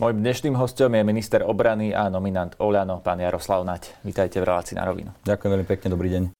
Mojím dnešným hostom je minister obrany a nominant Oľano, pán Jaroslav Nať. Vítajte v relácii na rovinu. Ďakujem veľmi pekne, dobrý deň.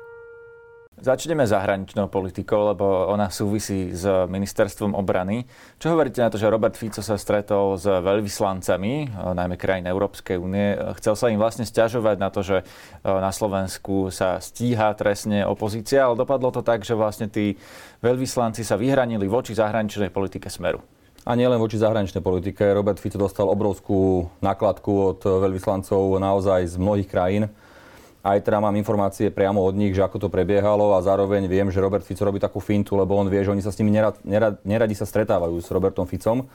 Začneme zahraničnou politikou, lebo ona súvisí s ministerstvom obrany. Čo hovoríte na to, že Robert Fico sa stretol s veľvyslancami, najmä krajín Európskej únie. Chcel sa im vlastne stiažovať na to, že na Slovensku sa stíha trestne opozícia, ale dopadlo to tak, že vlastne tí veľvyslanci sa vyhranili voči zahraničnej politike Smeru. A nielen voči zahraničnej politike. Robert Fico dostal obrovskú nakladku od veľvyslancov naozaj z mnohých krajín aj teda mám informácie priamo od nich, že ako to prebiehalo a zároveň viem, že Robert Fico robí takú fintu, lebo on vie, že oni sa s nimi nerad, nerad, neradi sa stretávajú s Robertom Ficom.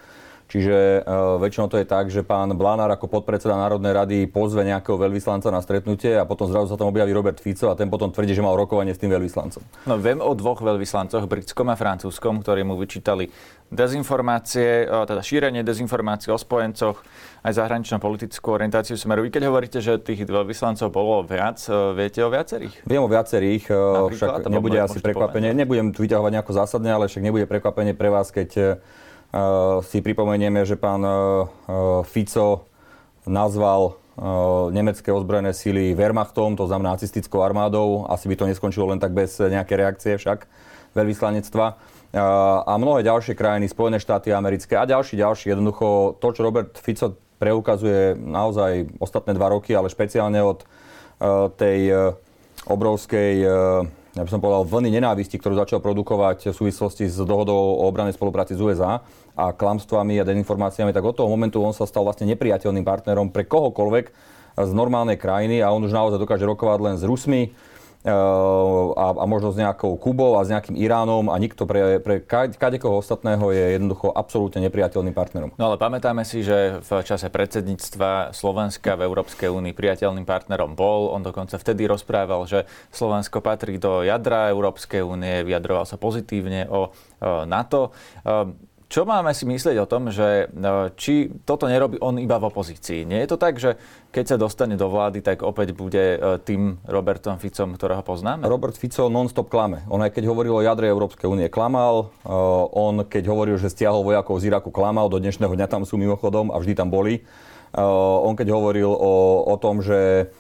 Čiže uh, väčšinou to je tak, že pán Blanár ako podpredseda Národnej rady pozve nejakého veľvyslanca na stretnutie a potom zrazu sa tam objaví Robert Fico a ten potom tvrdí, že mal rokovanie s tým veľvyslancom. No viem o dvoch veľvyslancoch, britskom a francúzskom, ktorí mu vyčítali dezinformácie, teda šírenie dezinformácií o spojencoch, aj zahraničnú politickú orientáciu smeru. Vy keď hovoríte, že tých veľvyslancov bolo viac, viete o viacerých? Viem o viacerých, Napríklad, však nebude asi prekvapenie. Povedať. Nebudem tu vyťahovať nejako zásadne, ale však nebude prekvapenie pre vás, keď uh, si pripomenieme, že pán uh, Fico nazval nemecké ozbrojené síly Wehrmachtom, to znamená nacistickou armádou. Asi by to neskončilo len tak bez nejaké reakcie však veľvyslanectva a mnohé ďalšie krajiny, Spojené štáty americké a ďalší, ďalší. Jednoducho to, čo Robert Fico preukazuje naozaj ostatné dva roky, ale špeciálne od tej obrovskej ja by som povedal, vlny nenávisti, ktorú začal produkovať v súvislosti s dohodou o obranej spolupráci s USA a klamstvami a dezinformáciami, tak od toho momentu on sa stal vlastne nepriateľným partnerom pre kohokoľvek z normálnej krajiny a on už naozaj dokáže rokovať len s Rusmi, a, a možno s nejakou Kubou a s nejakým Iránom a nikto pre, pre kadekoho ostatného je jednoducho absolútne nepriateľným partnerom. No ale pamätáme si, že v čase predsedníctva Slovenska v Európskej únii priateľným partnerom bol. On dokonca vtedy rozprával, že Slovensko patrí do jadra Európskej únie, vyjadroval sa pozitívne o NATO. Čo máme si myslieť o tom, že či toto nerobí on iba v opozícii? Nie je to tak, že keď sa dostane do vlády, tak opäť bude e, tým Robertom Ficom, ktorého poznáme? Robert Fico non-stop klame. On aj keď hovoril o jadre Európskej únie, klamal. E, on keď hovoril, že stiahol vojakov z Iraku, klamal. Do dnešného dňa tam sú mimochodom a vždy tam boli. E, on keď hovoril o, o tom, že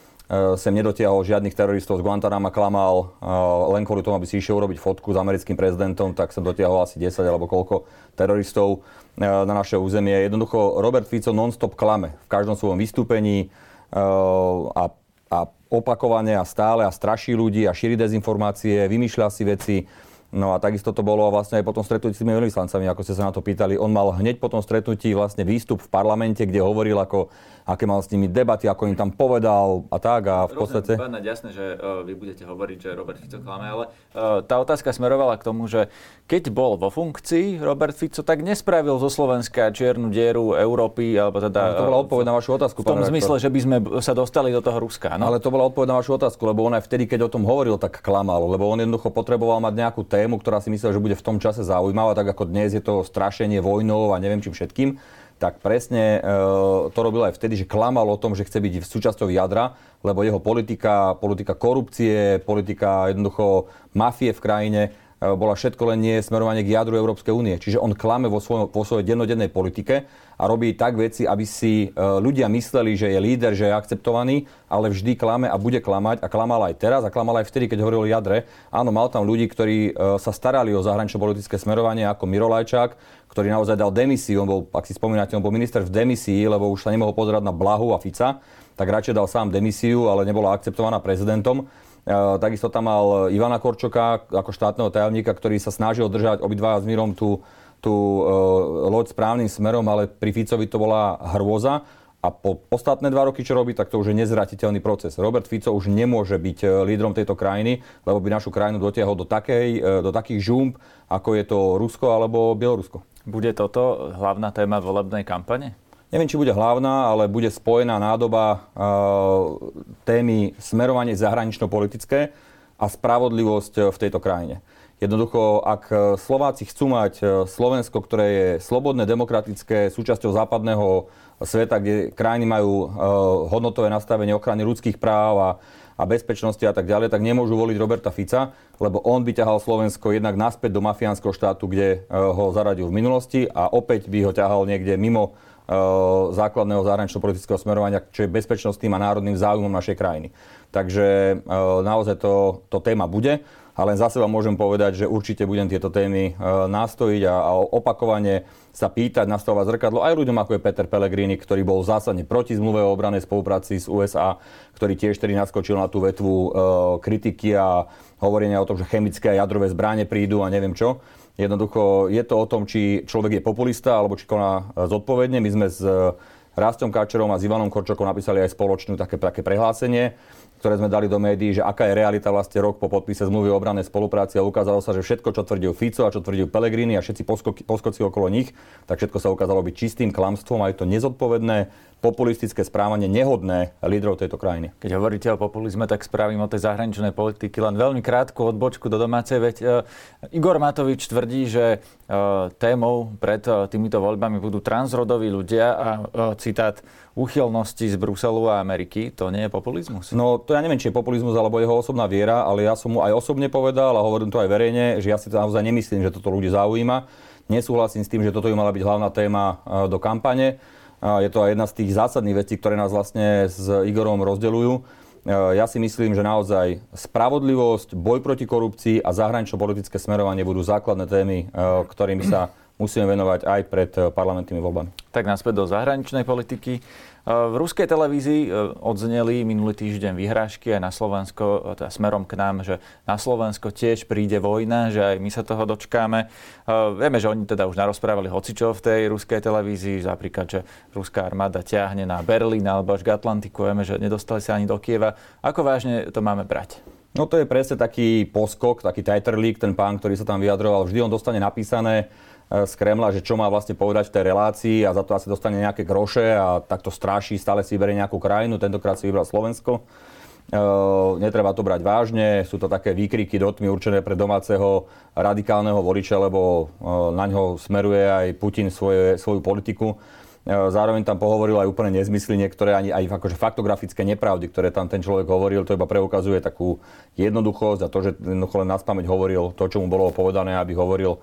sem nedotiahol žiadnych teroristov z Guantanama, klamal eh, len kvôli tomu, aby si išiel urobiť fotku s americkým prezidentom, tak sem dotiahol asi 10 alebo koľko teroristov eh, na naše územie. Jednoducho Robert Fico non-stop klame v každom svojom vystúpení a, a opakovane a stále a straší ľudí a šíri dezinformácie, vymýšľa si veci. No a takisto to bolo vlastne aj po tom stretnutí s tými veľvyslancami, ako ste sa na to pýtali. On mal hneď po tom stretnutí vlastne výstup v parlamente, kde hovoril ako aké mal s nimi debaty, ako im tam povedal a tak a v podstate... Rozumiem, jasné, že uh, vy budete hovoriť, že Robert Fico klame, ale uh, tá otázka smerovala k tomu, že keď bol vo funkcii Robert Fico, tak nespravil zo Slovenska čiernu dieru Európy, alebo teda... No, to bola odpoveď na vašu otázku. V tom zmysle, že by sme sa dostali do toho Ruska, no? Ale to bola odpoveď na vašu otázku, lebo on aj vtedy, keď o tom hovoril, tak klamal, lebo on jednoducho potreboval mať nejakú tému, ktorá si myslel, že bude v tom čase zaujímavá, tak ako dnes je to strašenie vojnou a neviem čím všetkým tak presne e, to robil aj vtedy, že klamal o tom, že chce byť súčasťou jadra, lebo jeho politika, politika korupcie, politika jednoducho mafie v krajine bola všetko len nie smerovanie k jadru Európskej únie. Čiže on klame vo, svoj, vo svojej dennodennej politike a robí tak veci, aby si e, ľudia mysleli, že je líder, že je akceptovaný, ale vždy klame a bude klamať a klamal aj teraz a klamal aj vtedy, keď hovoril o jadre. Áno, mal tam ľudí, ktorí sa starali o zahranično politické smerovanie ako Mirolajčák, ktorý naozaj dal demisiu, on bol, ak si spomínate, on bol minister v demisii, lebo už sa nemohol pozerať na Blahu a Fica, tak radšej dal sám demisiu, ale nebola akceptovaná prezidentom. E, takisto tam mal Ivana Korčoka ako štátneho tajomníka, ktorý sa snažil držať obidvaja s Mírom tú, tú e, loď správnym smerom, ale pri Ficovi to bola hrôza. A po ostatné dva roky, čo robí, tak to už je nezratiteľný proces. Robert Fico už nemôže byť e, lídrom tejto krajiny, lebo by našu krajinu dotiahol do, takej, do takých žumb, ako je to Rusko alebo Bielorusko. Bude toto hlavná téma volebnej kampane? Neviem, či bude hlavná, ale bude spojená nádoba témy smerovanie zahranično-politické a spravodlivosť v tejto krajine. Jednoducho, ak Slováci chcú mať Slovensko, ktoré je slobodné, demokratické, súčasťou západného sveta, kde krajiny majú hodnotové nastavenie ochrany ľudských práv a a bezpečnosti a tak ďalej, tak nemôžu voliť Roberta Fica, lebo on by ťahal Slovensko jednak naspäť do mafiánskeho štátu, kde e, ho zaradil v minulosti a opäť by ho ťahal niekde mimo e, základného zahranično-politického smerovania, čo je bezpečnostným a národným záujmom našej krajiny. Takže e, naozaj to, to téma bude. A len za seba môžem povedať, že určite budem tieto témy nastojiť a, a opakovane sa pýtať, nastavovať zrkadlo aj ľuďom ako je Peter Pellegrini, ktorý bol zásadne proti zmluve o obranej spolupráci s USA, ktorý tiež tedy naskočil na tú vetvu e, kritiky a hovorenia o tom, že chemické a jadrové zbranie prídu a neviem čo. Jednoducho je to o tom, či človek je populista alebo či koná e, zodpovedne. My sme s Rastom Káčerom a s Ivanom Korčokom napísali aj spoločnú také, také prehlásenie ktoré sme dali do médií, že aká je realita vlastne rok po podpise zmluvy o obranej spolupráci a ukázalo sa, že všetko, čo tvrdil Fico a čo tvrdil Pellegrini a všetci poskoci okolo nich, tak všetko sa ukázalo byť čistým klamstvom a je to nezodpovedné, populistické správanie nehodné lídrov tejto krajiny. Keď hovoríte o populizme, tak spravím o tej zahraničnej politiky len veľmi krátku odbočku do domácej. Veď uh, Igor Matovič tvrdí, že témou pred uh, týmito voľbami budú transrodoví ľudia a citát úchylnosti z Bruselu a Ameriky. To nie je populizmus? No to ja neviem, či je populizmus alebo jeho osobná viera, ale ja som mu aj osobne povedal a hovorím to aj verejne, že ja si to naozaj nemyslím, že toto ľudí zaujíma. Nesúhlasím s tým, že toto by mala byť hlavná téma do kampane. Je to aj jedna z tých zásadných vecí, ktoré nás vlastne s Igorom rozdeľujú. Ja si myslím, že naozaj spravodlivosť, boj proti korupcii a zahranično-politické smerovanie budú základné témy, ktorými sa musíme venovať aj pred parlamentnými voľbami. Tak naspäť do zahraničnej politiky. V ruskej televízii e, odzneli minulý týždeň vyhrážky aj na Slovensko, teda smerom k nám, že na Slovensko tiež príde vojna, že aj my sa toho dočkáme. E, vieme, že oni teda už narozprávali hocičo v tej ruskej televízii, napríklad, že ruská armáda ťahne na Berlín alebo až k Atlantiku. Vieme, že nedostali sa ani do Kieva. Ako vážne to máme brať? No to je presne taký poskok, taký Titerlík, ten pán, ktorý sa tam vyjadroval. Vždy on dostane napísané z Kremla, že čo má vlastne povedať v tej relácii a za to asi dostane nejaké groše a takto stráši, stále si berie nejakú krajinu, tentokrát si vybral Slovensko. Uh, netreba to brať vážne, sú to také výkriky do tmy určené pre domáceho radikálneho voliča, lebo uh, na ňo smeruje aj Putin svoje, svoju politiku. Uh, zároveň tam pohovoril aj úplne nezmysly, niektoré ani aj akože faktografické nepravdy, ktoré tam ten človek hovoril. To iba preukazuje takú jednoduchosť a to, že jednoducho len na spameť hovoril to, čo mu bolo povedané, aby hovoril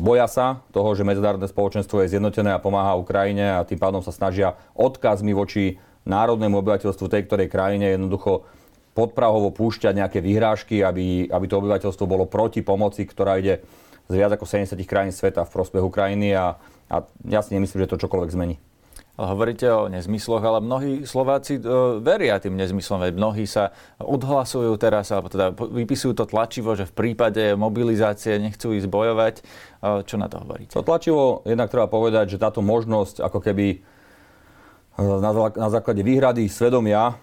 boja sa toho, že medzinárodné spoločenstvo je zjednotené a pomáha Ukrajine a tým pádom sa snažia odkazmi voči národnému obyvateľstvu tej ktorej krajine jednoducho podprahovo púšťať nejaké vyhrážky, aby, aby to obyvateľstvo bolo proti pomoci, ktorá ide z viac ako 70 krajín sveta v prospech Ukrajiny a, a ja si nemyslím, že to čokoľvek zmení hovoríte o nezmysloch, ale mnohí Slováci e, veria tým nezmyslom, veď mnohí sa odhlasujú teraz, alebo teda vypisujú to tlačivo, že v prípade mobilizácie nechcú ísť bojovať. E, čo na to hovoríte? To tlačivo jednak treba povedať, že táto možnosť ako keby e, na základe výhrady svedomia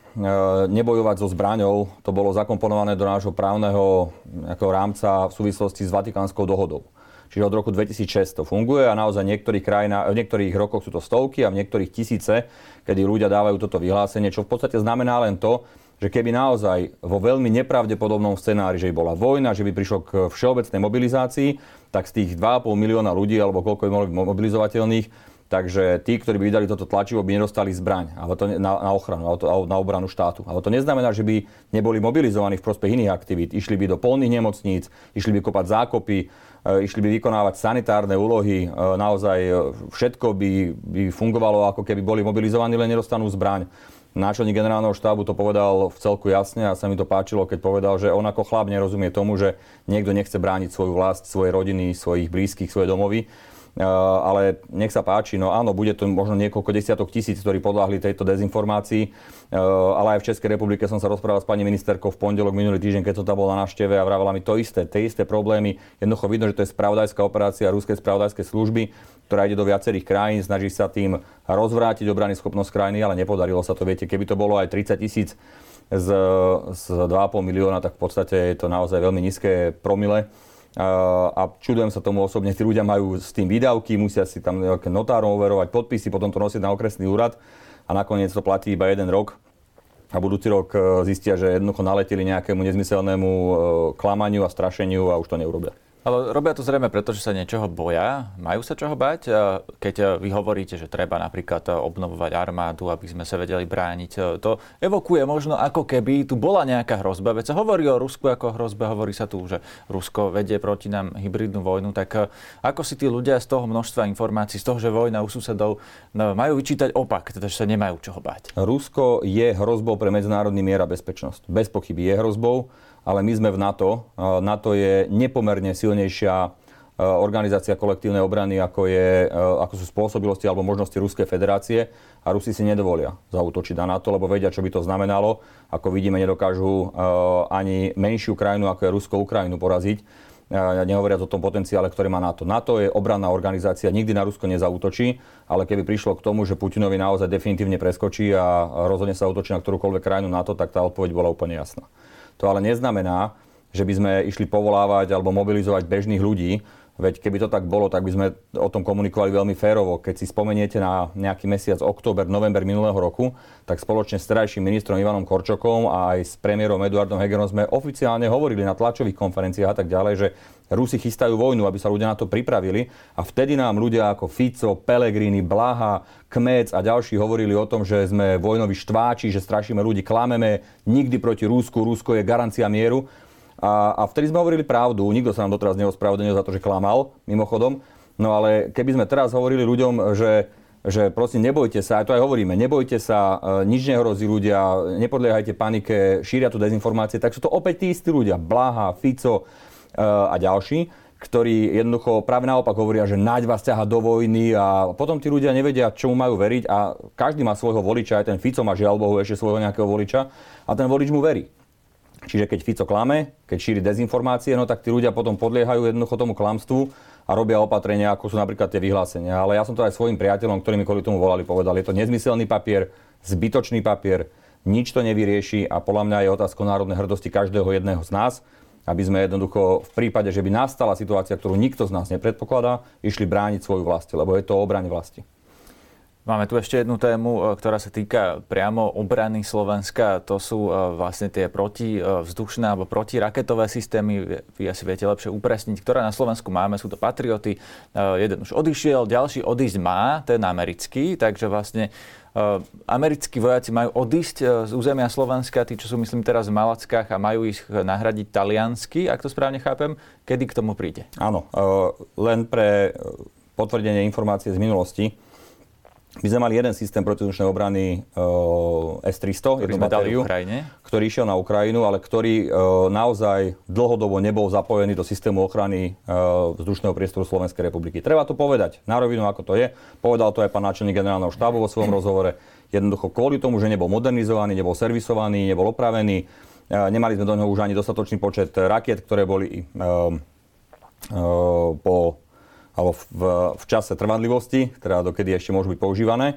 nebojovať so zbraňou, to bolo zakomponované do nášho právneho rámca v súvislosti s Vatikánskou dohodou. Čiže od roku 2006 to funguje a naozaj niektorých, krajinách, v niektorých rokoch sú to stovky a v niektorých tisíce, kedy ľudia dávajú toto vyhlásenie, čo v podstate znamená len to, že keby naozaj vo veľmi nepravdepodobnom scenári, že by bola vojna, že by prišlo k všeobecnej mobilizácii, tak z tých 2,5 milióna ľudí, alebo koľko by mohlo byť mobilizovateľných, takže tí, ktorí by vydali toto tlačivo, by nedostali zbraň alebo to na, na ochranu, alebo na obranu štátu. Ale to neznamená, že by neboli mobilizovaní v prospech iných aktivít. Išli by do polných nemocníc, išli by kopať zákopy, išli by vykonávať sanitárne úlohy, e, naozaj e, všetko by, by fungovalo, ako keby boli mobilizovaní, len nedostanú zbraň. Náčelník generálneho štábu to povedal v celku jasne a sa mi to páčilo, keď povedal, že on ako chlap nerozumie tomu, že niekto nechce brániť svoju vlast, svoje rodiny, svojich blízkych, svoje domovy ale nech sa páči, no áno, bude to možno niekoľko desiatok tisíc, ktorí podľahli tejto dezinformácii, eh, ale aj v Českej republike som sa rozprával s pani ministerkou v pondelok minulý týždeň, keď som tam bol na návšteve a vravela mi to isté, tie isté problémy. Jednoducho vidno, že to je spravodajská operácia ruskej spravodajskej služby, ktorá ide do viacerých krajín, snaží sa tým rozvrátiť obrany schopnosť krajiny, ale nepodarilo sa to. Viete, keby to bolo aj 30 tisíc z, z 2,5 milióna, tak v podstate je to naozaj veľmi nízke promile a čudujem sa tomu osobne, tí ľudia majú s tým výdavky, musia si tam nejaké notárom overovať podpisy, potom to nosiť na okresný úrad a nakoniec to platí iba jeden rok a budúci rok e, zistia, že jednoducho naleteli nejakému nezmyselnému e, klamaniu a strašeniu a už to neurobia. Ale robia to zrejme preto, že sa niečoho boja. Majú sa čoho bať? Keď vy hovoríte, že treba napríklad obnovovať armádu, aby sme sa vedeli brániť, to evokuje možno ako keby tu bola nejaká hrozba. Veď sa hovorí o Rusku ako hrozbe, hovorí sa tu, že Rusko vedie proti nám hybridnú vojnu. Tak ako si tí ľudia z toho množstva informácií, z toho, že vojna u susedov, no, majú vyčítať opak, teda že sa nemajú čoho bať? Rusko je hrozbou pre medzinárodný mier a bezpečnosť. Bez pochyby je hrozbou ale my sme v NATO. NATO je nepomerne silnejšia e, organizácia kolektívnej obrany, ako, je, e, ako sú spôsobilosti alebo možnosti Ruskej federácie a Rusi si nedovolia zautočiť na NATO, lebo vedia, čo by to znamenalo. Ako vidíme, nedokážu e, ani menšiu krajinu, ako je Rusko, Ukrajinu poraziť. Nehovoriac o tom potenciále, ktorý má NATO. NATO je obranná organizácia, nikdy na Rusko nezautočí, ale keby prišlo k tomu, že Putinovi naozaj definitívne preskočí a rozhodne sa útočí na ktorúkoľvek krajinu NATO, tak tá odpoveď bola úplne jasná. To ale neznamená, že by sme išli povolávať alebo mobilizovať bežných ľudí, Veď keby to tak bolo, tak by sme o tom komunikovali veľmi férovo. Keď si spomeniete na nejaký mesiac október, november minulého roku, tak spoločne s terajším ministrom Ivanom Korčokom a aj s premiérom Eduardom Hegerom sme oficiálne hovorili na tlačových konferenciách a tak ďalej, že Rusi chystajú vojnu, aby sa ľudia na to pripravili. A vtedy nám ľudia ako Fico, Pelegrini, Blaha, Kmec a ďalší hovorili o tom, že sme vojnoví štváči, že strašíme ľudí, klameme, nikdy proti Rúsku, Rusko je garancia mieru. A, a vtedy sme hovorili pravdu, nikto sa nám doteraz neospravedlnil za to, že klamal, mimochodom. No ale keby sme teraz hovorili ľuďom, že, že prosím, nebojte sa, aj to aj hovoríme, nebojte sa, e, nič nehrozí ľudia, nepodliehajte panike, šíria tu dezinformácie, tak sú to opäť tí istí ľudia, Blaha, Fico e, a ďalší, ktorí jednoducho práve naopak hovoria, že naď vás ťaha do vojny a potom tí ľudia nevedia, čomu majú veriť a každý má svojho voliča, aj ten Fico má žiaľ Bohu ešte svojho nejakého voliča a ten volič mu verí. Čiže keď Fico klame, keď šíri dezinformácie, no tak tí ľudia potom podliehajú jednoducho tomu klamstvu a robia opatrenia, ako sú napríklad tie vyhlásenia. Ale ja som to aj svojim priateľom, ktorí mi kvôli tomu volali, povedal, je to nezmyselný papier, zbytočný papier, nič to nevyrieši a podľa mňa je otázka národnej hrdosti každého jedného z nás, aby sme jednoducho v prípade, že by nastala situácia, ktorú nikto z nás nepredpokladá, išli brániť svoju vlast, lebo je to obrane vlasti. Máme tu ešte jednu tému, e, ktorá sa týka priamo obrany Slovenska. To sú e, vlastne tie protivzdušné alebo protiraketové systémy. Vy asi viete lepšie upresniť, ktoré na Slovensku máme. Sú to Patrioty. E, jeden už odišiel, ďalší odísť má, ten americký. Takže vlastne americkí vojaci majú odísť z územia Slovenska, tí, čo sú myslím teraz v Malackách a majú ich nahradiť taliansky, ak to správne chápem. Kedy k tomu príde? Áno, len pre potvrdenie informácie z minulosti my sme mali jeden systém protizdušnej obrany uh, S-300, ktorý jednu batériu, ktorý išiel na Ukrajinu, ale ktorý uh, naozaj dlhodobo nebol zapojený do systému ochrany uh, vzdušného priestoru Slovenskej republiky. Treba to povedať na rovinu, ako to je. Povedal to aj pán náčelník generálneho štábu vo svojom rozhovore. Jednoducho kvôli tomu, že nebol modernizovaný, nebol servisovaný, nebol opravený, uh, nemali sme do neho už ani dostatočný počet rakiet, ktoré boli uh, uh, po alebo v, v čase trvanlivosti, teda dokedy ešte môžu byť používané.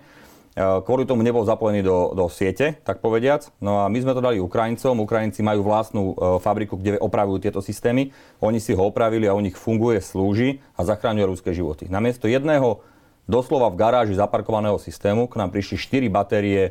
E, kvôli tomu nebol zapojený do, do siete, tak povediac. No a my sme to dali Ukrajincom. Ukrajinci majú vlastnú e, fabriku, kde opravujú tieto systémy. Oni si ho opravili a u nich funguje, slúži a zachráňuje ľudské životy. Namiesto jedného doslova v garáži zaparkovaného systému k nám prišli 4 batérie e,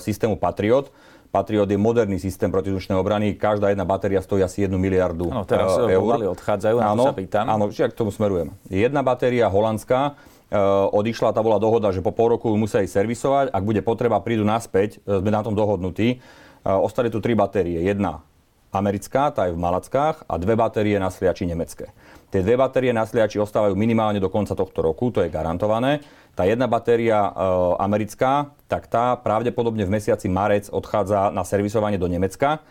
systému Patriot Patriot je moderný systém protizdušnej obrany. Každá jedna batéria stojí asi 1 miliardu ano, teraz uh, eur. odchádzajú, na áno, to sa pýtam. Áno, čiže k tomu smerujem. Jedna batéria holandská, uh, odišla, tá bola dohoda, že po pol roku musí servisovať. Ak bude potreba, prídu naspäť, uh, sme na tom dohodnutí. Ostali tu tri batérie. Jedna americká, tá je v Malackách, a dve batérie na sliači nemecké. Tie dve batérie na sliači ostávajú minimálne do konca tohto roku, to je garantované. Tá jedna batéria e, americká, tak tá pravdepodobne v mesiaci marec odchádza na servisovanie do Nemecka,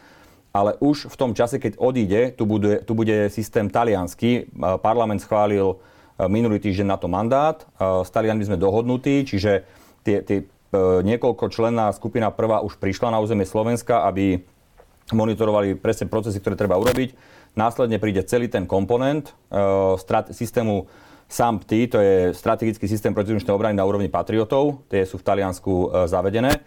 ale už v tom čase, keď odíde, tu bude, tu bude systém talianský. E, parlament schválil e, minulý týždeň na to mandát. S Talianmi sme dohodnutí, čiže tie, tie niekoľko členná skupina prvá už prišla na územie Slovenska, aby monitorovali presne procesy, ktoré treba urobiť. Následne príde celý ten komponent systému SAMPTI, to je strategický systém protizdušnej obrany na úrovni Patriotov, tie sú v Taliansku e, zavedené.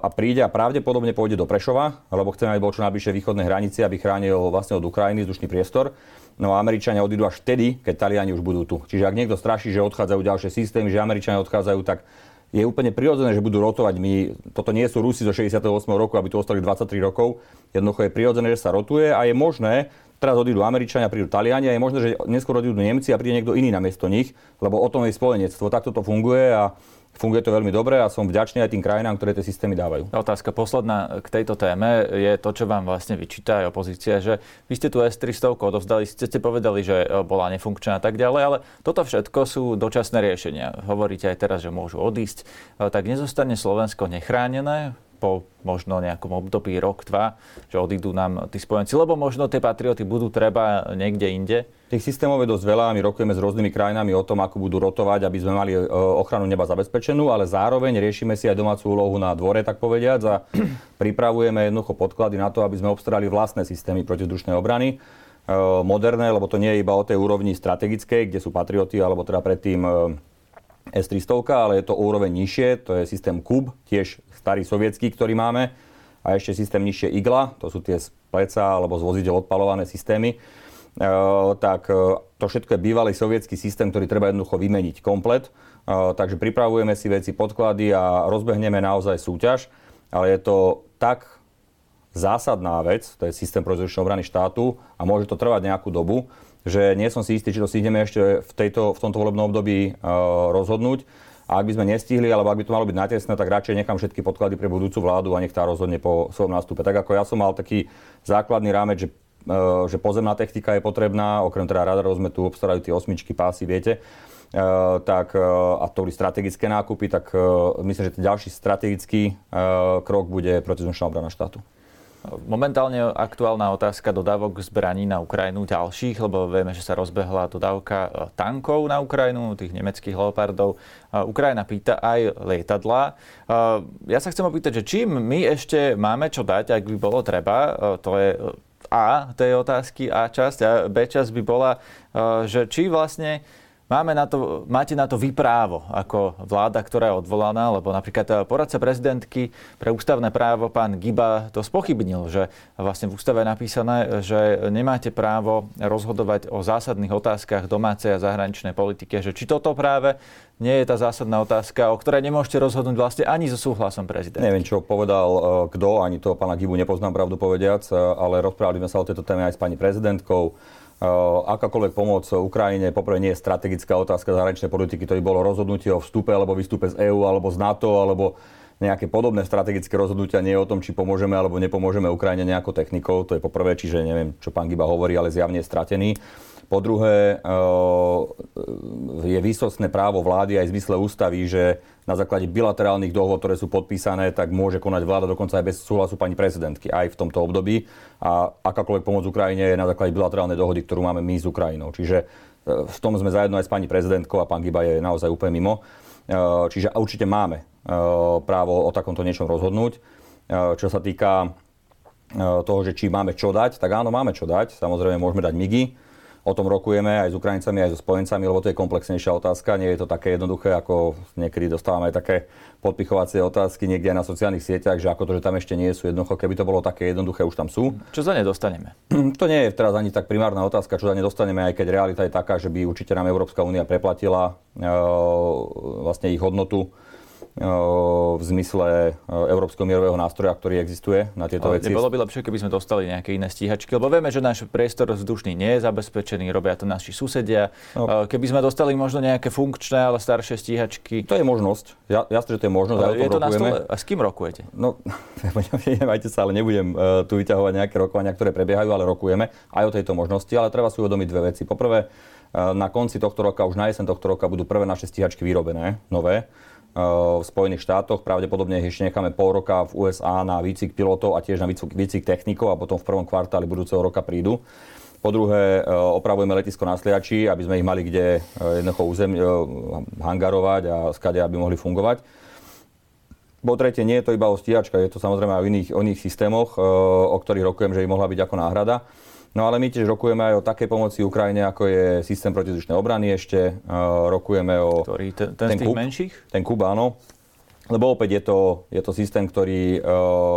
a príde a pravdepodobne pôjde do Prešova, lebo chceme, aby bol čo najbližšie východnej hranici, aby chránil vlastne od Ukrajiny vzdušný priestor. No a Američania odídu až vtedy, keď Taliani už budú tu. Čiže ak niekto straší, že odchádzajú ďalšie systémy, že Američania odchádzajú, tak je úplne prirodzené, že budú rotovať. My, toto nie sú Rusi zo 68. roku, aby tu ostali 23 rokov. Jednoducho je prirodzené, že sa rotuje a je možné, teraz odídu Američania, prídu Taliani a je možné, že neskôr odídu Nemci a príde niekto iný namiesto nich, lebo o tom je spojenectvo. Takto to funguje a Funguje to veľmi dobre a som vďačný aj tým krajinám, ktoré tie systémy dávajú. Otázka posledná k tejto téme je to, čo vám vlastne vyčíta aj opozícia, že vy ste tu S-300 odovzdali, ste, ste povedali, že e, bola nefunkčná a tak ďalej, ale toto všetko sú dočasné riešenia. Hovoríte aj teraz, že môžu odísť. E, tak nezostane Slovensko nechránené po možno nejakom období rok, dva, že odídu nám tí spojenci, lebo možno tie patrioty budú treba niekde inde? Tých systémov je dosť veľa, my rokujeme s rôznymi krajinami o tom, ako budú rotovať, aby sme mali e, ochranu neba zabezpečenú, ale zároveň riešime si aj domácu úlohu na dvore, tak povediať, a pripravujeme jednoducho podklady na to, aby sme obstarali vlastné systémy protizdušnej obrany e, moderné, lebo to nie je iba o tej úrovni strategickej, kde sú patrioty, alebo teda predtým e, S-300, ale je to úroveň nižšie, to je systém KUB, tiež starý sovietský, ktorý máme, a ešte systém nižšie IGLA, to sú tie z pleca alebo z vozidel odpalované systémy, e, tak e, to všetko je bývalý sovietský systém, ktorý treba jednoducho vymeniť komplet. E, takže pripravujeme si veci, podklady a rozbehneme naozaj súťaž, ale je to tak zásadná vec, to je systém protizučnej obrany štátu a môže to trvať nejakú dobu, že nie som si istý, či to si ideme ešte v, tejto, v tomto volebnom období rozhodnúť. A ak by sme nestihli, alebo ak by to malo byť natesné, tak radšej nechám všetky podklady pre budúcu vládu a nech tá rozhodne po svojom nástupe. Tak ako ja som mal taký základný rámec, že e, že pozemná technika je potrebná, okrem teda radarov sme tu obstarajú tie osmičky, pásy, viete, Uh, tak, uh, a to boli strategické nákupy, tak myslím, že ten ďalší strategický krok bude protizdušná obrana štátu. Momentálne aktuálna otázka dodávok zbraní na Ukrajinu ďalších, lebo vieme, že sa rozbehla dodávka e, tankov na Ukrajinu, tých nemeckých leopardov. Ukrajina pýta aj lietadla. E, ja sa chcem opýtať, že čím my ešte máme čo dať, ak by bolo treba, e, to je A tej otázky, A časť a B časť by bola, že či vlastne Máme na to, máte na to vyprávo ako vláda, ktorá je odvolaná, lebo napríklad eh, poradca prezidentky pre ústavné právo pán Giba to spochybnil, že vlastne v ústave je napísané, že nemáte právo rozhodovať o zásadných otázkach domácej a zahraničnej politike, že či toto práve nie je tá zásadná otázka, o ktorej nemôžete rozhodnúť vlastne ani so súhlasom prezidenta. Neviem, čo povedal eh, kto, ani to pána Gibu nepoznám pravdu povediac, eh, ale rozprávali sme sa o tejto téme aj s pani prezidentkou. Eh, akákoľvek pomoc Ukrajine, poprvé nie je strategická otázka zahraničnej politiky, to by bolo rozhodnutie o vstupe alebo výstupe z EÚ alebo z NATO alebo nejaké podobné strategické rozhodnutia nie je o tom, či pomôžeme alebo nepomôžeme Ukrajine nejakou technikou. To je poprvé, čiže neviem, čo pán Giba hovorí, ale zjavne je stratený. Po druhé, eh, je výsostné právo vlády aj v zmysle ústavy, že na základe bilaterálnych dohod, ktoré sú podpísané, tak môže konať vláda dokonca aj bez súhlasu pani prezidentky aj v tomto období. A akákoľvek pomoc Ukrajine je na základe bilaterálnej dohody, ktorú máme my s Ukrajinou. Čiže eh, v tom sme zajedno aj s pani prezidentkou a pán Giba je naozaj úplne mimo. Eh, čiže určite máme právo o takomto niečom rozhodnúť. Čo sa týka toho, že či máme čo dať, tak áno, máme čo dať. Samozrejme, môžeme dať migy O tom rokujeme aj s Ukrajincami, aj so spojencami, lebo to je komplexnejšia otázka. Nie je to také jednoduché, ako niekedy dostávame aj také podpichovacie otázky niekde aj na sociálnych sieťach, že ako to, že tam ešte nie sú jednoducho, keby to bolo také jednoduché, už tam sú. Čo za ne dostaneme? To nie je teraz ani tak primárna otázka, čo za ne dostaneme, aj keď realita je taká, že by určite nám Európska únia preplatila e, vlastne ich hodnotu v zmysle Európskeho mierového nástroja, ktorý existuje na tieto Ale veci. Nebolo by lepšie, keby sme dostali nejaké iné stíhačky, lebo vieme, že náš priestor vzdušný nie je zabezpečený, robia to naši susedia. No. Keby sme dostali možno nejaké funkčné, ale staršie stíhačky. To je možnosť. Ja, jasne, že to je možnosť. Ale je to na stole. A s kým rokujete? No, majte sa, ale nebudem uh, tu vyťahovať nejaké rokovania, ktoré prebiehajú, ale rokujeme aj o tejto možnosti. Ale treba si uvedomiť dve veci. Poprvé, uh, na konci tohto roka, už na jeseň tohto roka budú prvé naše stíhačky vyrobené, nové v Spojených štátoch. Pravdepodobne ešte necháme pol roka v USA na výcvik pilotov a tiež na výcvik technikov a potom v prvom kvartáli budúceho roka prídu. Po druhé, e, opravujeme letisko na Sliači, aby sme ich mali kde e, jednoducho územ, e, hangarovať a skade, aby mohli fungovať. Po tretie, nie je to iba o stíhačka, je to samozrejme aj o iných, o iných systémoch, o ktorých rokujem, že by mohla byť ako náhrada. No ale my tiež rokujeme aj o takej pomoci Ukrajine, ako je systém protizdušnej obrany ešte. Uh, rokujeme o... Ktorý? Ten, ten, ten z tých kub, menších? Ten Kub, áno. lebo opäť je to, je to systém, ktorý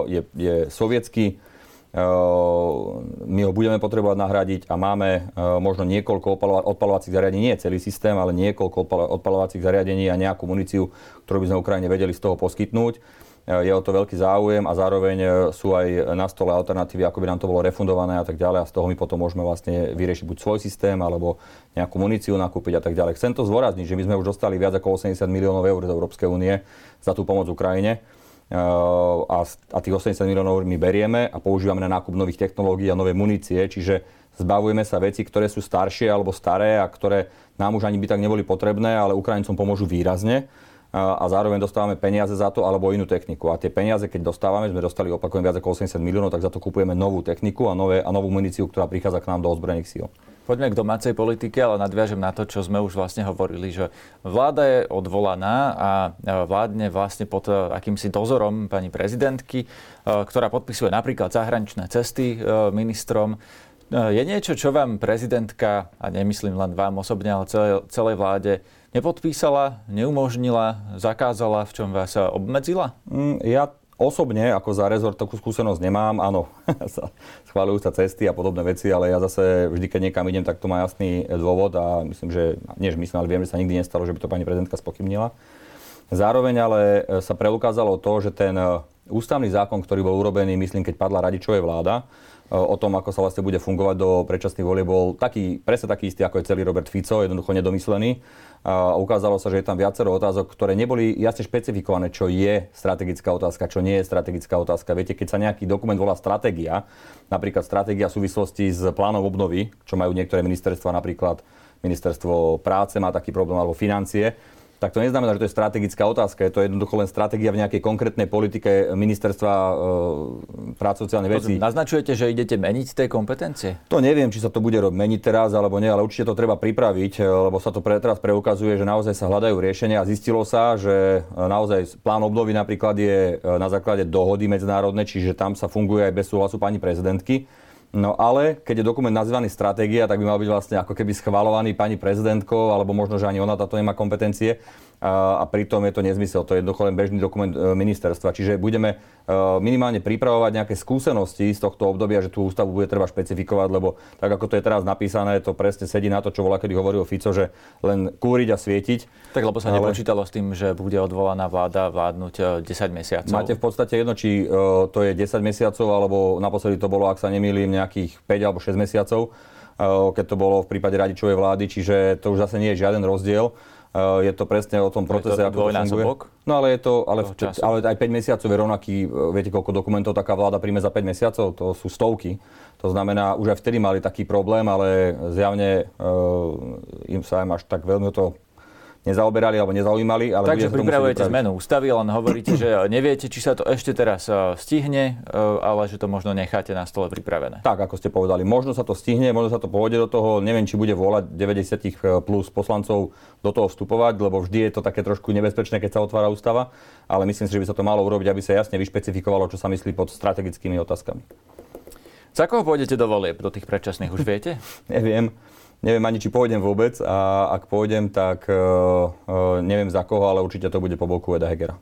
je, je sovietský, my ho budeme potrebovať nahradiť a máme možno niekoľko odpalovacích zariadení, nie celý systém, ale niekoľko odpalovacích zariadení a nejakú muníciu, ktorú by sme Ukrajine vedeli z toho poskytnúť. Je o to veľký záujem a zároveň sú aj na stole alternatívy, ako by nám to bolo refundované a tak ďalej. A z toho my potom môžeme vlastne vyriešiť buď svoj systém alebo nejakú muníciu nakúpiť a tak ďalej. Chcem to zdôrazniť, že my sme už dostali viac ako 80 miliónov eur z Európskej únie za tú pomoc Ukrajine. A, a tých 80 miliónov my berieme a používame na nákup nových technológií a nové munície, čiže zbavujeme sa veci, ktoré sú staršie alebo staré a ktoré nám už ani by tak neboli potrebné, ale Ukrajincom pomôžu výrazne a zároveň dostávame peniaze za to alebo inú techniku. A tie peniaze, keď dostávame, sme dostali opakujem viac ako 80 miliónov, tak za to kupujeme novú techniku a, nové, a novú muníciu, ktorá prichádza k nám do ozbrojených síl. Poďme k domácej politike, ale nadviažem na to, čo sme už vlastne hovorili, že vláda je odvolaná a vládne vlastne pod e, akýmsi dozorom pani prezidentky, e, ktorá podpisuje napríklad zahraničné cesty e, ministrom. Je niečo, čo vám prezidentka, a nemyslím len vám osobne, ale celej, celej vláde, nepodpísala, neumožnila, zakázala, v čom vás obmedzila? Mm, ja Osobne, ako za rezort, takú skúsenosť nemám. Áno, schváľujú sa cesty a podobné veci, ale ja zase vždy, keď niekam idem, tak to má jasný dôvod a myslím, že, nie že myslím, ale viem, že sa nikdy nestalo, že by to pani prezidentka spochybnila. Zároveň ale e, sa preukázalo to, že ten e, ústavný zákon, ktorý bol urobený, myslím, keď padla Radičovej vláda, e, o tom, ako sa vlastne bude fungovať do predčasných volieb, bol taký, presne taký istý, ako je celý Robert Fico, jednoducho nedomyslený a ukázalo sa, že je tam viacero otázok, ktoré neboli jasne špecifikované, čo je strategická otázka, čo nie je strategická otázka. Viete, keď sa nejaký dokument volá stratégia, napríklad stratégia v súvislosti s plánom obnovy, čo majú niektoré ministerstva, napríklad ministerstvo práce má taký problém, alebo financie, tak to neznamená, že to je strategická otázka. Je to jednoducho len stratégia v nejakej konkrétnej politike ministerstva e, práce sociálnej veci. Naznačujete, že idete meniť tie kompetencie? To neviem, či sa to bude meniť teraz alebo nie, ale určite to treba pripraviť, e, lebo sa to pre, teraz preukazuje, že naozaj sa hľadajú riešenia a zistilo sa, že e, naozaj plán obnovy napríklad je e, na základe dohody medzinárodnej, čiže tam sa funguje aj bez súhlasu pani prezidentky. No ale keď je dokument nazývaný stratégia, tak by mal byť vlastne ako keby schvalovaný pani prezidentkou, alebo možno, že ani ona táto nemá kompetencie a, a pritom je to nezmysel. To je jednoducho len bežný dokument e, ministerstva. Čiže budeme e, minimálne pripravovať nejaké skúsenosti z tohto obdobia, že tú ústavu bude treba špecifikovať, lebo tak ako to je teraz napísané, to presne sedí na to, čo volá, kedy hovoril Fico, že len kúriť a svietiť. Tak lebo sa ale... nepočítalo s tým, že bude odvolaná vláda vládnuť 10 e, mesiacov. Máte v podstate jedno, či to je 10 mesiacov, alebo naposledy to bolo, ak sa nemýlim, nejakých 5 alebo 6 mesiacov keď to bolo v prípade radičovej vlády, čiže to už zase nie je žiaden rozdiel. Je to presne o tom procese, to ako to funguje. No ale je to, ale, ale aj 5 mesiacov je rovnaký, e, viete koľko dokumentov taká vláda príjme za 5 mesiacov, to sú stovky. To znamená, už aj vtedy mali taký problém, ale zjavne uh, im sa aj až tak veľmi to nezaoberali alebo nezaujímali. Ale Takže pripravujete zmenu ústavy, len hovoríte, že neviete, či sa to ešte teraz e, stihne, e, ale že to možno necháte na stole pripravené. Tak, ako ste povedali. Možno sa to stihne, možno sa to pôjde do toho. Neviem, či bude volať 90 e, plus poslancov do toho vstupovať, lebo vždy je to také trošku nebezpečné, keď sa otvára ústava. Ale myslím si, že by sa to malo urobiť, aby sa jasne vyšpecifikovalo, čo sa myslí pod strategickými otázkami. Za koho pôjdete do volieb, do tých predčasných, už viete? Neviem neviem ani, či pôjdem vôbec a ak pôjdem, tak uh, uh, neviem za koho, ale určite to bude po boku Eda Hegera.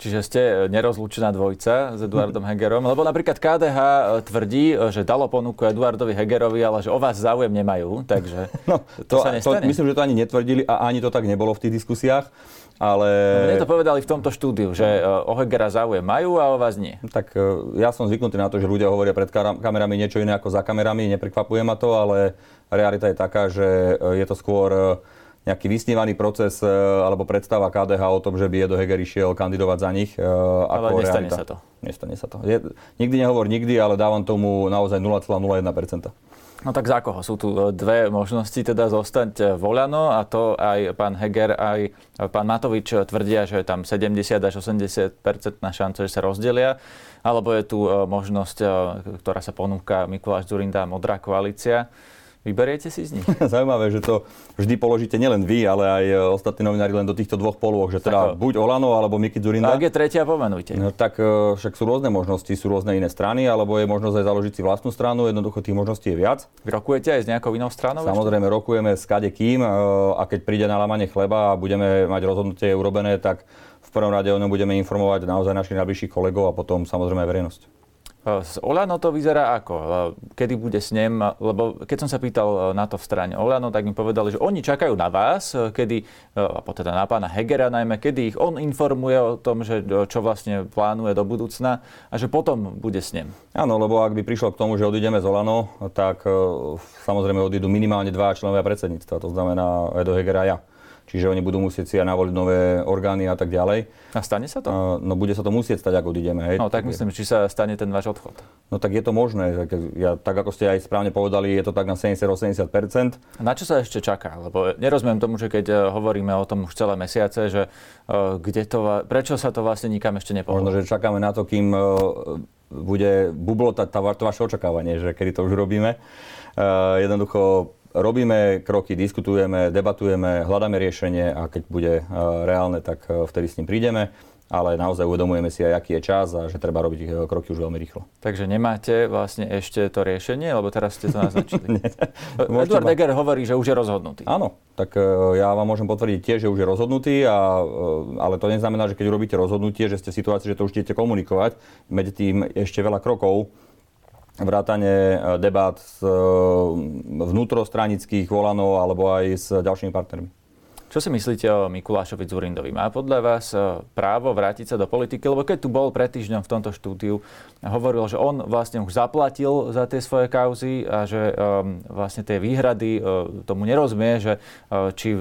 Čiže ste nerozlučená dvojca s Eduardom Hegerom, lebo napríklad KDH tvrdí, že dalo ponuku Eduardovi Hegerovi, ale že o vás záujem nemajú, takže no, to, to sa nestane. To, myslím, že to ani netvrdili a ani to tak nebolo v tých diskusiách. Ale... No, mne to povedali v tomto štúdiu, že o Hegera záujem majú a o vás nie. Tak ja som zvyknutý na to, že ľudia hovoria pred kamerami niečo iné ako za kamerami, neprekvapuje ma to, ale realita je taká, že e, je to skôr e, nejaký vysnívaný proces e, alebo predstava KDH o tom, že by Edo Heger išiel kandidovať za nich. Ako ale nestane realita. sa to. Nestane sa to. Je, nikdy nehovor nikdy, ale dávam tomu naozaj 0,01%. No tak za koho? Sú tu dve možnosti teda zostať voľano a to aj pán Heger, aj pán Matovič tvrdia, že je tam 70 až 80 na šance, že sa rozdelia. Alebo je tu možnosť, ktorá sa ponúka Mikuláš Zurinda, Modrá koalícia. Vyberiete si z nich? Zaujímavé, že to vždy položíte nielen vy, ale aj e, ostatní novinári len do týchto dvoch polôch, že teda tak, buď Olano alebo Miki Zurinda. Tak je tretia, pomenujte. No, tak e, však sú rôzne možnosti, sú rôzne iné strany, alebo je možnosť aj založiť si vlastnú stranu, jednoducho tých možností je viac. Rokujete aj s nejakou inou stranou? Samozrejme, ešte? rokujeme s kade kým e, a keď príde na lamanie chleba a budeme mať rozhodnutie urobené, tak v V prvom rade o ňom budeme informovať naozaj našich najbližších kolegov a potom samozrejme aj verejnosť. Z Olano to vyzerá ako? Kedy bude s ním? Lebo keď som sa pýtal na to v strane Olano, tak mi povedali, že oni čakajú na vás, kedy, a teda na pána Hegera najmä, kedy ich on informuje o tom, že čo vlastne plánuje do budúcna a že potom bude s ním. Áno, lebo ak by prišlo k tomu, že odídeme z Olano, tak e, samozrejme odídu minimálne dva členovia predsedníctva, to znamená Edo Hegera a ja čiže oni budú musieť si aj navoliť nové orgány a tak ďalej. A stane sa to? no bude sa to musieť stať, ako odídeme. Hej. No tak myslím, či sa stane ten váš odchod. No tak je to možné. Ja, tak ako ste aj správne povedali, je to tak na 70-80%. Na čo sa ešte čaká? Lebo nerozumiem tomu, že keď e, hovoríme o tom už celé mesiace, že uh, kde to, prečo sa to vlastne nikam ešte nepohlo? Možno, že čakáme na to, kým uh, bude bublotať to vaše očakávanie, že kedy to už robíme. Uh, jednoducho robíme kroky, diskutujeme, debatujeme, hľadáme riešenie a keď bude e, reálne, tak e, vtedy s ním prídeme ale naozaj uvedomujeme si aj, aký je čas a že treba robiť e, kroky už veľmi rýchlo. Takže nemáte vlastne ešte to riešenie, lebo teraz ste to naznačili. Edward ma... Deger hovorí, že už je rozhodnutý. Áno, tak ja vám môžem potvrdiť tiež, že už je rozhodnutý, a, ale to neznamená, že keď urobíte rozhodnutie, že ste v situácii, že to už idete komunikovať. Medzi tým ešte veľa krokov vrátane e, debát s e, vnútrostranických volanov alebo aj s ďalšími partnermi. Čo si myslíte o Mikulášovi Zurindovi? Má podľa vás e, právo vrátiť sa do politiky? Lebo keď tu bol pred týždňom v tomto štúdiu, hovoril, že on vlastne už zaplatil za tie svoje kauzy a že um, vlastne tie výhrady uh, tomu nerozumie, že uh, či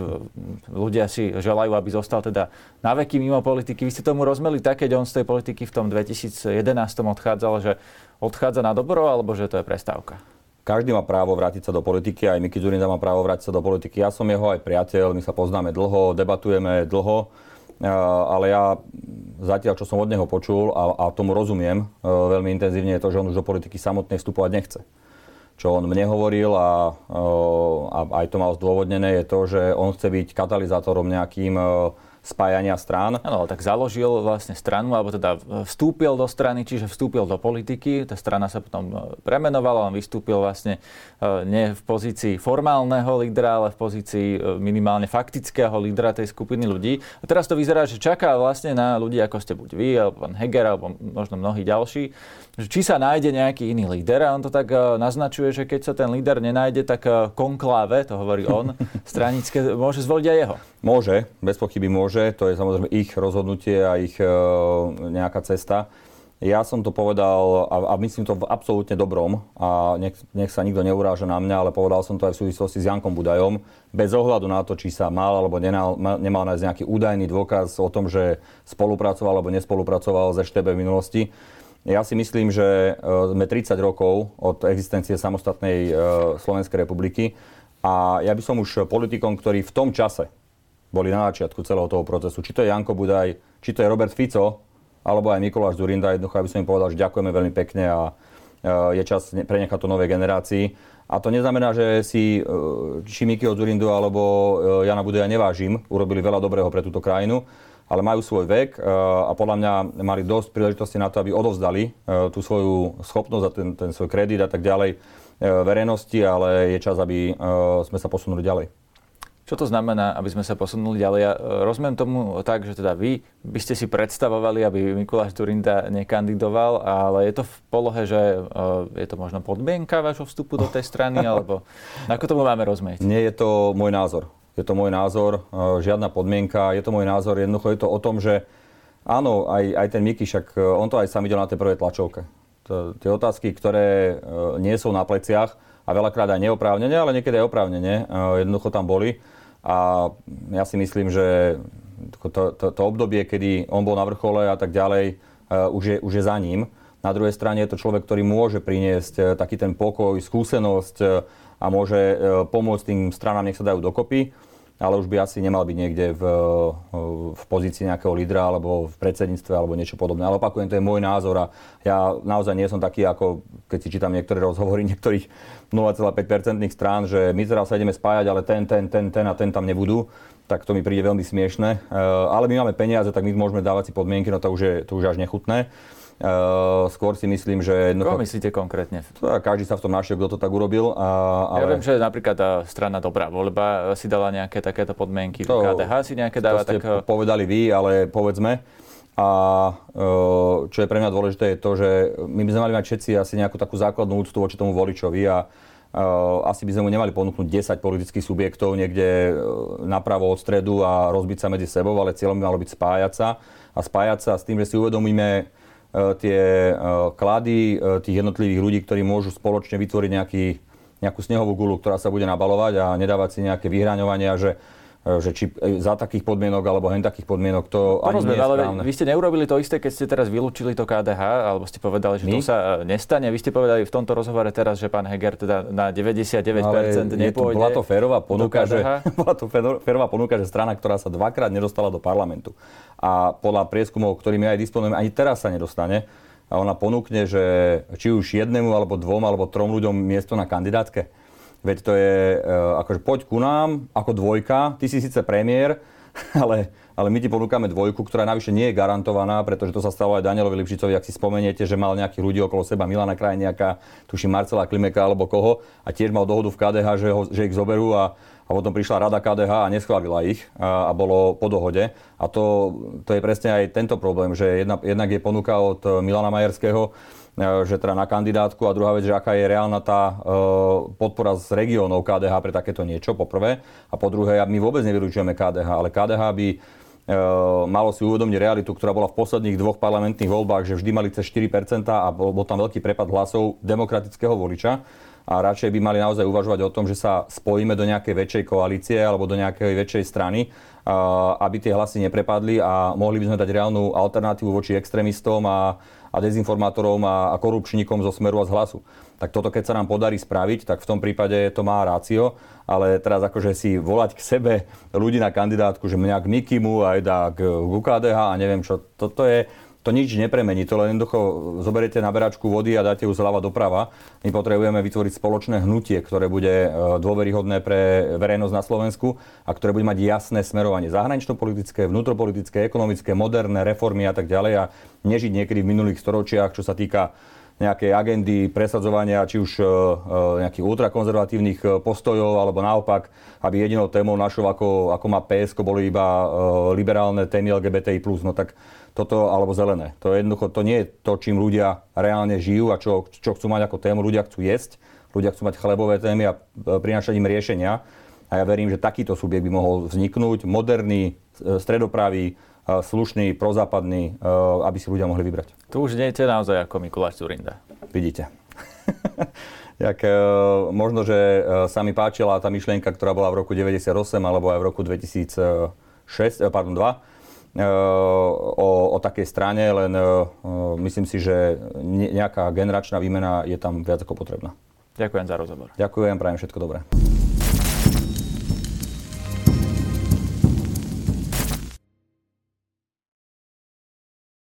ľudia si želajú, aby zostal teda na veky mimo politiky. Vy ste tomu rozmeli tak, keď on z tej politiky v tom 2011 odchádzal, že odchádza na dobro, alebo že to je prestávka? Každý má právo vrátiť sa do politiky, aj Miki Zurinda má právo vrátiť sa do politiky. Ja som jeho aj priateľ, my sa poznáme dlho, debatujeme dlho, ale ja zatiaľ, čo som od neho počul a, a tomu rozumiem e, veľmi intenzívne, je to, že on už do politiky samotnej vstupovať nechce. Čo on mne hovoril a, e, a aj to mal zdôvodnené, je to, že on chce byť katalizátorom nejakým e, spájania strán. Áno, tak založil vlastne stranu, alebo teda vstúpil do strany, čiže vstúpil do politiky. Tá strana sa potom e, premenovala, on vystúpil vlastne e, nie v pozícii formálneho lídra, ale v pozícii e, minimálne faktického lídra tej skupiny ľudí. A teraz to vyzerá, že čaká vlastne na ľudí, ako ste buď vy, alebo pán Heger, alebo možno mnohí ďalší, či sa nájde nejaký iný líder. A on to tak naznačuje, že keď sa ten líder nenájde, tak konkláve, to hovorí on, stranické, môže zvoliť aj jeho. Môže, bez pochyby môže. To je samozrejme ich rozhodnutie a ich e, nejaká cesta. Ja som to povedal a, a myslím to v absolútne dobrom a nech, nech sa nikto neuráža na mňa, ale povedal som to aj v súvislosti s Jankom Budajom. Bez ohľadu na to, či sa mal alebo nemal, nemal nájsť nejaký údajný dôkaz o tom, že spolupracoval alebo nespolupracoval ze Štebe v minulosti. Ja si myslím, že e, sme 30 rokov od existencie samostatnej e, Slovenskej republiky a ja by som už politikom, ktorí v tom čase boli na začiatku celého toho procesu. Či to je Janko Budaj, či to je Robert Fico, alebo aj Mikuláš Zurinda, jednoducho, aby som im povedal, že ďakujeme veľmi pekne a e, je čas prenechať to novej generácii. A to neznamená, že si e, či Mikyho Zurindu alebo e, Jana Budaja nevážim. Urobili veľa dobrého pre túto krajinu, ale majú svoj vek a podľa mňa mali dosť príležitosti na to, aby odovzdali tú svoju schopnosť a ten, ten svoj kredit a tak ďalej verejnosti, ale je čas, aby sme sa posunuli ďalej. Čo to znamená, aby sme sa posunuli ďalej? Ja e, rozumiem tomu tak, že teda vy by ste si predstavovali, aby Mikuláš Turinda nekandidoval, ale je to v polohe, že e, je to možno podmienka vášho vstupu do tej strany, alebo ako tomu máme rozumieť? Nie je to môj názor. Je to môj názor, e, žiadna podmienka. Je to môj názor, jednoducho je to o tom, že áno, aj, aj ten Miky, však on to aj sám videl na tej prvej tlačovke. Tie otázky, ktoré nie sú na pleciach a veľakrát aj neoprávnene, ale niekedy aj oprávnene, jednoducho tam boli a ja si myslím, že to, to, to obdobie, kedy on bol na vrchole a tak ďalej, uh, už, je, už je za ním. Na druhej strane je to človek, ktorý môže priniesť uh, taký ten pokoj, skúsenosť uh, a môže pomôcť tým stranám, nech sa dajú dokopy ale už by asi nemal byť niekde v, v pozícii nejakého lídra alebo v predsedníctve alebo niečo podobné. Ale opakujem, to je môj názor a ja naozaj nie som taký, ako keď si čítam niektoré rozhovory niektorých 0,5% strán, že my teraz sa ideme spájať, ale ten, ten, ten, ten a ten tam nebudú tak to mi príde veľmi smiešne. E, ale my máme peniaze, tak my môžeme dávať si podmienky, no to už je, to už až nechutné. Uh, skôr si myslím, že... Koho myslíte konkrétne? Každý sa v tom našiel, kto to tak urobil. A, ale... Ja viem, že napríklad strana Dobrá voľba si dala nejaké takéto podmienky. To, KDH si nejaké dáva. To ste tak... povedali vy, ale povedzme. A uh, čo je pre mňa dôležité je to, že my by sme mali mať všetci asi nejakú takú základnú úctu voči tomu voličovi a Uh, asi by sme mu nemali ponúknuť 10 politických subjektov niekde napravo od stredu a rozbiť sa medzi sebou, ale cieľom by malo byť spájať sa a spájať sa s tým, že si uvedomíme tie e, klady e, tých jednotlivých ľudí, ktorí môžu spoločne vytvoriť nejaký, nejakú snehovú gulu, ktorá sa bude nabalovať a nedávať si nejaké vyhraňovania, že že či za takých podmienok alebo hen takých podmienok to ani nie je ale správne. vy ste neurobili to isté, keď ste teraz vylúčili to KDH, alebo ste povedali, že My? to sa nestane. Vy ste povedali v tomto rozhovore teraz, že pán Heger teda na 99% ale nepôjde. bola to férová ponuka, že, bola to férová ponuka, že strana, ktorá sa dvakrát nedostala do parlamentu a podľa prieskumov, ktorými aj disponujeme, ani teraz sa nedostane a ona ponúkne, že či už jednému, alebo dvom, alebo trom ľuďom miesto na kandidátke Veď to je, uh, akože poď ku nám ako dvojka, ty si síce premiér, ale, ale my ti ponúkame dvojku, ktorá navyše nie je garantovaná, pretože to sa stalo aj Danielovi Lipšicovi, ak si spomeniete, že mal nejakých ľudí okolo seba, Milana Krajniaka, tuším Marcela Klimeka alebo koho, a tiež mal dohodu v KDH, že, ho, že ich zoberú a, a potom prišla rada KDH a neschválila ich a, a bolo po dohode. A to, to je presne aj tento problém, že jedna, jednak je ponuka od Milana Majerského, E, že teda na kandidátku a druhá vec, že aká je reálna tá e, podpora z regiónov KDH pre takéto niečo, po prvé. A po druhé, my vôbec nevyručujeme KDH, ale KDH by e, malo si uvedomiť realitu, ktorá bola v posledných dvoch parlamentných voľbách, že vždy mali cez 4% a bol tam veľký prepad hlasov demokratického voliča a radšej by mali naozaj uvažovať o tom, že sa spojíme do nejakej väčšej koalície alebo do nejakej väčšej strany, aby tie hlasy neprepadli a mohli by sme dať reálnu alternatívu voči extrémistom a a dezinformátorom a, a korupčníkom zo Smeru a z Hlasu. Tak toto, keď sa nám podarí spraviť, tak v tom prípade to má rácio, ale teraz akože si volať k sebe ľudí na kandidátku, že mňa k Mikimu aj dá k, k UKDH a neviem čo, toto je, to nič nepremení. To len jednoducho zoberiete na beračku vody a dáte ju zľava doprava. My potrebujeme vytvoriť spoločné hnutie, ktoré bude e, dôveryhodné pre verejnosť na Slovensku a ktoré bude mať jasné smerovanie zahranično-politické, vnútropolitické, ekonomické, moderné reformy a tak ďalej a nežiť niekedy v minulých storočiach, čo sa týka nejakej agendy presadzovania či už uh, nejakých ultrakonzervatívnych postojov, alebo naopak, aby jedinou témou našou, ako, ako má PSK, boli iba liberálne témy LGBTI+. No tak toto alebo zelené. To je jednoducho, to nie je to, čím ľudia reálne žijú a čo, čo chcú mať ako tému. Ľudia chcú jesť, ľudia chcú mať chlebové témy a e, prinášať im riešenia. A ja verím, že takýto subjekt by mohol vzniknúť, moderný, e, stredopravý, e, slušný, prozápadný, aby si ľudia mohli vybrať. Tu už nie je naozaj ako Mikuláš Zurinda. Vidíte. Jak, možno, že sa mi páčila tá myšlienka, ktorá bola v roku 98 alebo aj v roku 2006, pardon, 2, o, o takej strane, len myslím si, že nejaká generačná výmena je tam viac ako potrebná. Ďakujem za rozhovor. Ďakujem, prajem všetko dobré.